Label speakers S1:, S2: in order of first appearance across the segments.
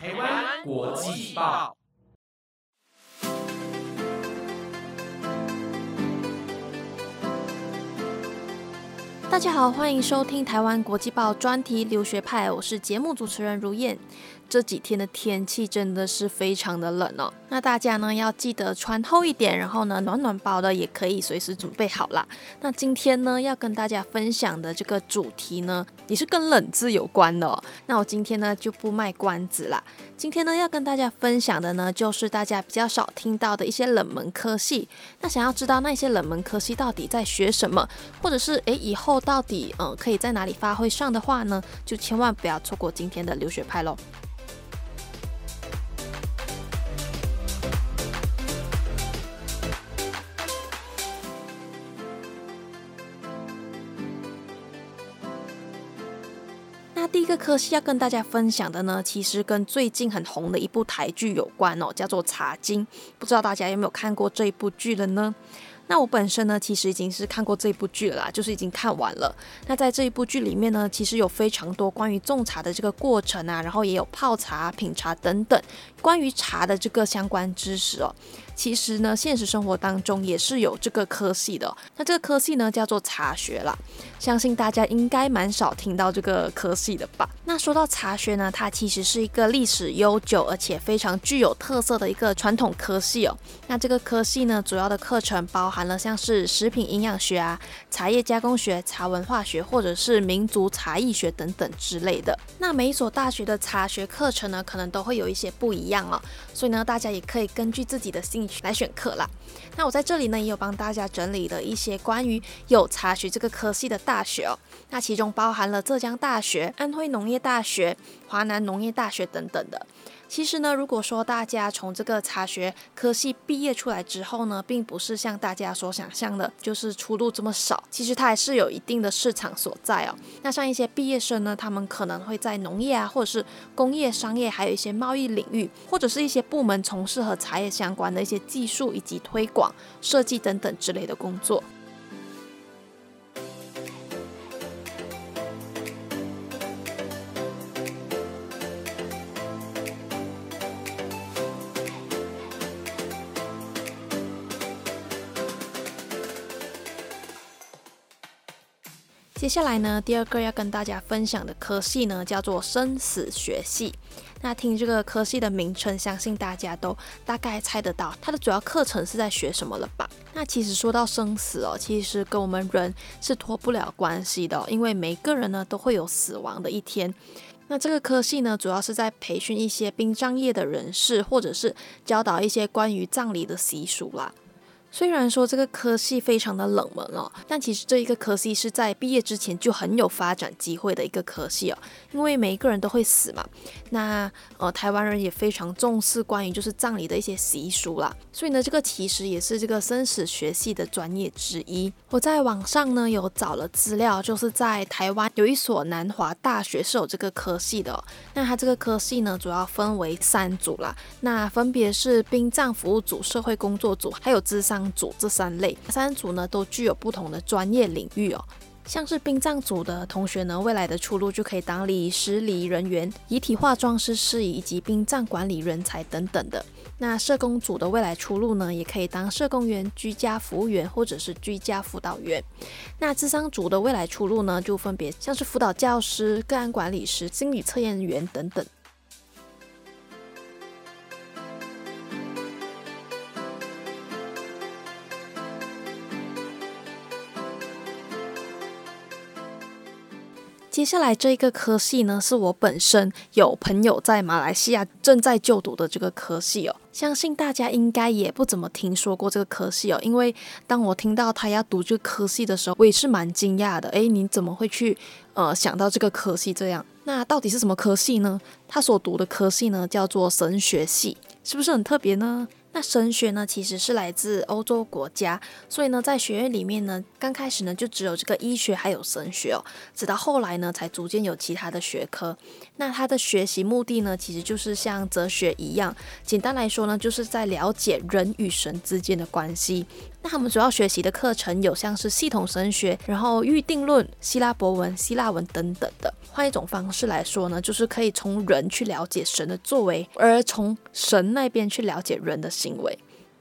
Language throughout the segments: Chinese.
S1: 台湾国际报
S2: 大家好，欢迎收听台湾国际报专题留学派，我是节目主持人如燕。这几天的天气真的是非常的冷哦，那大家呢要记得穿厚一点，然后呢暖暖包的也可以随时准备好啦。那今天呢要跟大家分享的这个主题呢，也是跟冷字有关的哦。那我今天呢就不卖关子啦，今天呢要跟大家分享的呢，就是大家比较少听到的一些冷门科系。那想要知道那些冷门科系到底在学什么，或者是诶以后到底嗯可以在哪里发挥上的话呢，就千万不要错过今天的留学派喽。第一个科系要跟大家分享的呢，其实跟最近很红的一部台剧有关哦，叫做《茶经》。不知道大家有没有看过这一部剧了呢？那我本身呢，其实已经是看过这部剧了啦，就是已经看完了。那在这一部剧里面呢，其实有非常多关于种茶的这个过程啊，然后也有泡茶、品茶等等关于茶的这个相关知识哦。其实呢，现实生活当中也是有这个科系的。那这个科系呢，叫做茶学啦。相信大家应该蛮少听到这个科系的吧？那说到茶学呢，它其实是一个历史悠久而且非常具有特色的一个传统科系哦。那这个科系呢，主要的课程包含含了像是食品营养学啊、茶叶加工学、茶文化学，或者是民族茶艺学等等之类的。那每一所大学的茶学课程呢，可能都会有一些不一样哦。所以呢，大家也可以根据自己的兴趣来选课啦。那我在这里呢，也有帮大家整理了一些关于有茶学这个科系的大学哦。那其中包含了浙江大学、安徽农业大学、华南农业大学等等的。其实呢，如果说大家从这个茶学科系毕业出来之后呢，并不是像大家所想象的，就是出路这么少。其实它还是有一定的市场所在哦。那像一些毕业生呢，他们可能会在农业啊，或者是工业、商业，还有一些贸易领域，或者是一些部门从事和茶叶相关的一些技术以及推广、设计等等之类的工作。接下来呢，第二个要跟大家分享的科系呢，叫做生死学系。那听这个科系的名称，相信大家都大概猜得到，它的主要课程是在学什么了吧？那其实说到生死哦，其实跟我们人是脱不了关系的，因为每个人呢都会有死亡的一天。那这个科系呢，主要是在培训一些殡葬业的人士，或者是教导一些关于葬礼的习俗啦。虽然说这个科系非常的冷门哦，但其实这一个科系是在毕业之前就很有发展机会的一个科系哦，因为每一个人都会死嘛。那呃，台湾人也非常重视关于就是葬礼的一些习俗啦，所以呢，这个其实也是这个生死学系的专业之一。我在网上呢有找了资料，就是在台湾有一所南华大学是有这个科系的。那它这个科系呢，主要分为三组啦，那分别是殡葬服务组、社会工作组，还有资商。组这三类，三组呢都具有不同的专业领域哦。像是殡葬组的同学呢，未来的出路就可以当礼仪师、礼仪人员、遗体化妆师、司仪以及殡葬管理人才等等的。那社工组的未来出路呢，也可以当社工员、居家服务员或者是居家辅导员。那智商组的未来出路呢，就分别像是辅导教师、个案管理师、心理测验员等等。接下来这一个科系呢，是我本身有朋友在马来西亚正在就读的这个科系哦。相信大家应该也不怎么听说过这个科系哦，因为当我听到他要读这个科系的时候，我也是蛮惊讶的。诶，你怎么会去呃想到这个科系这样？那到底是什么科系呢？他所读的科系呢，叫做神学系，是不是很特别呢？那神学呢，其实是来自欧洲国家，所以呢，在学院里面呢，刚开始呢就只有这个医学还有神学哦，直到后来呢，才逐渐有其他的学科。那他的学习目的呢，其实就是像哲学一样，简单来说呢，就是在了解人与神之间的关系。那他们主要学习的课程有像是系统神学，然后预定论、希腊博文、希腊文等等的。换一种方式来说呢，就是可以从人去了解神的作为，而从神那边去了解人的行为。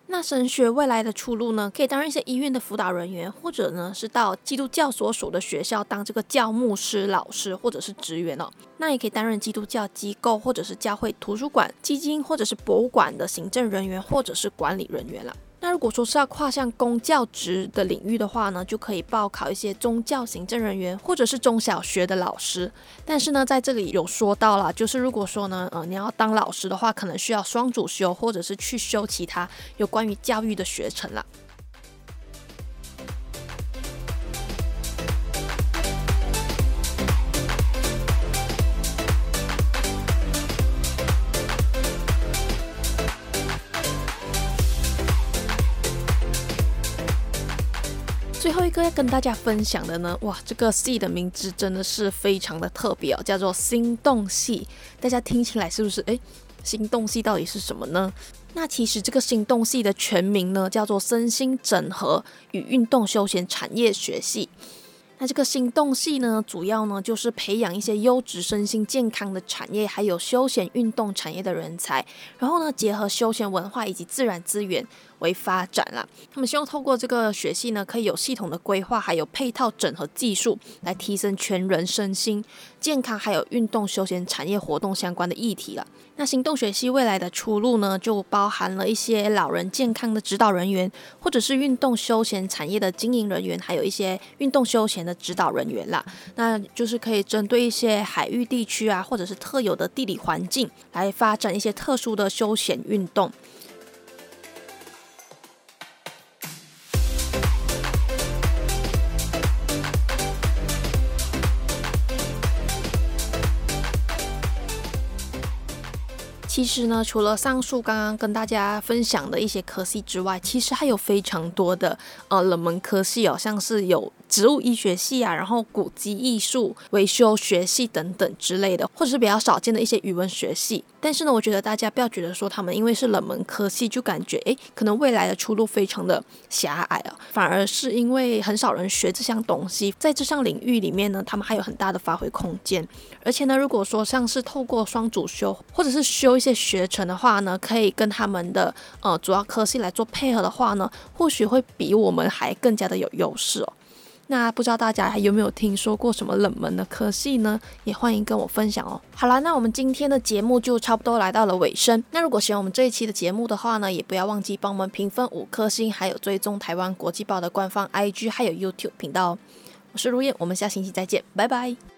S2: 那神学未来的出路呢，可以担任一些医院的辅导人员，或者呢是到基督教所属的学校当这个教牧师、老师或者是职员哦。那也可以担任基督教机构或者是教会图书馆、基金或者是博物馆的行政人员或者是管理人员了。那如果说是要跨向公教职的领域的话呢，就可以报考一些宗教行政人员或者是中小学的老师。但是呢，在这里有说到了，就是如果说呢，呃，你要当老师的话，可能需要双主修或者是去修其他有关于教育的学程了。最后一个要跟大家分享的呢，哇，这个系的名字真的是非常的特别哦，叫做心动系。大家听起来是不是？诶，心动系到底是什么呢？那其实这个心动系的全名呢，叫做身心整合与运动休闲产业学系。那这个心动系呢，主要呢就是培养一些优质身心健康的产业，还有休闲运动产业的人才，然后呢结合休闲文化以及自然资源。为发展了，他们希望透过这个学系呢，可以有系统的规划，还有配套整合技术，来提升全人身心健康，还有运动休闲产业活动相关的议题了。那行动学系未来的出路呢，就包含了一些老人健康的指导人员，或者是运动休闲产业的经营人员，还有一些运动休闲的指导人员啦。那就是可以针对一些海域地区啊，或者是特有的地理环境，来发展一些特殊的休闲运动。其实呢，除了上述刚刚跟大家分享的一些科系之外，其实还有非常多的呃冷门科系哦，像是有。植物医学系啊，然后古籍艺术、维修学系等等之类的，或者是比较少见的一些语文学系。但是呢，我觉得大家不要觉得说他们因为是冷门科系，就感觉诶可能未来的出路非常的狭隘啊。反而是因为很少人学这项东西，在这项领域里面呢，他们还有很大的发挥空间。而且呢，如果说像是透过双主修，或者是修一些学程的话呢，可以跟他们的呃主要科系来做配合的话呢，或许会比我们还更加的有优势哦。那不知道大家还有没有听说过什么冷门的科系呢？也欢迎跟我分享哦。好了，那我们今天的节目就差不多来到了尾声。那如果喜欢我们这一期的节目的话呢，也不要忘记帮我们评分五颗星，还有追踪台湾国际报的官方 IG 还有 YouTube 频道哦。我是如燕，我们下星期再见，拜拜。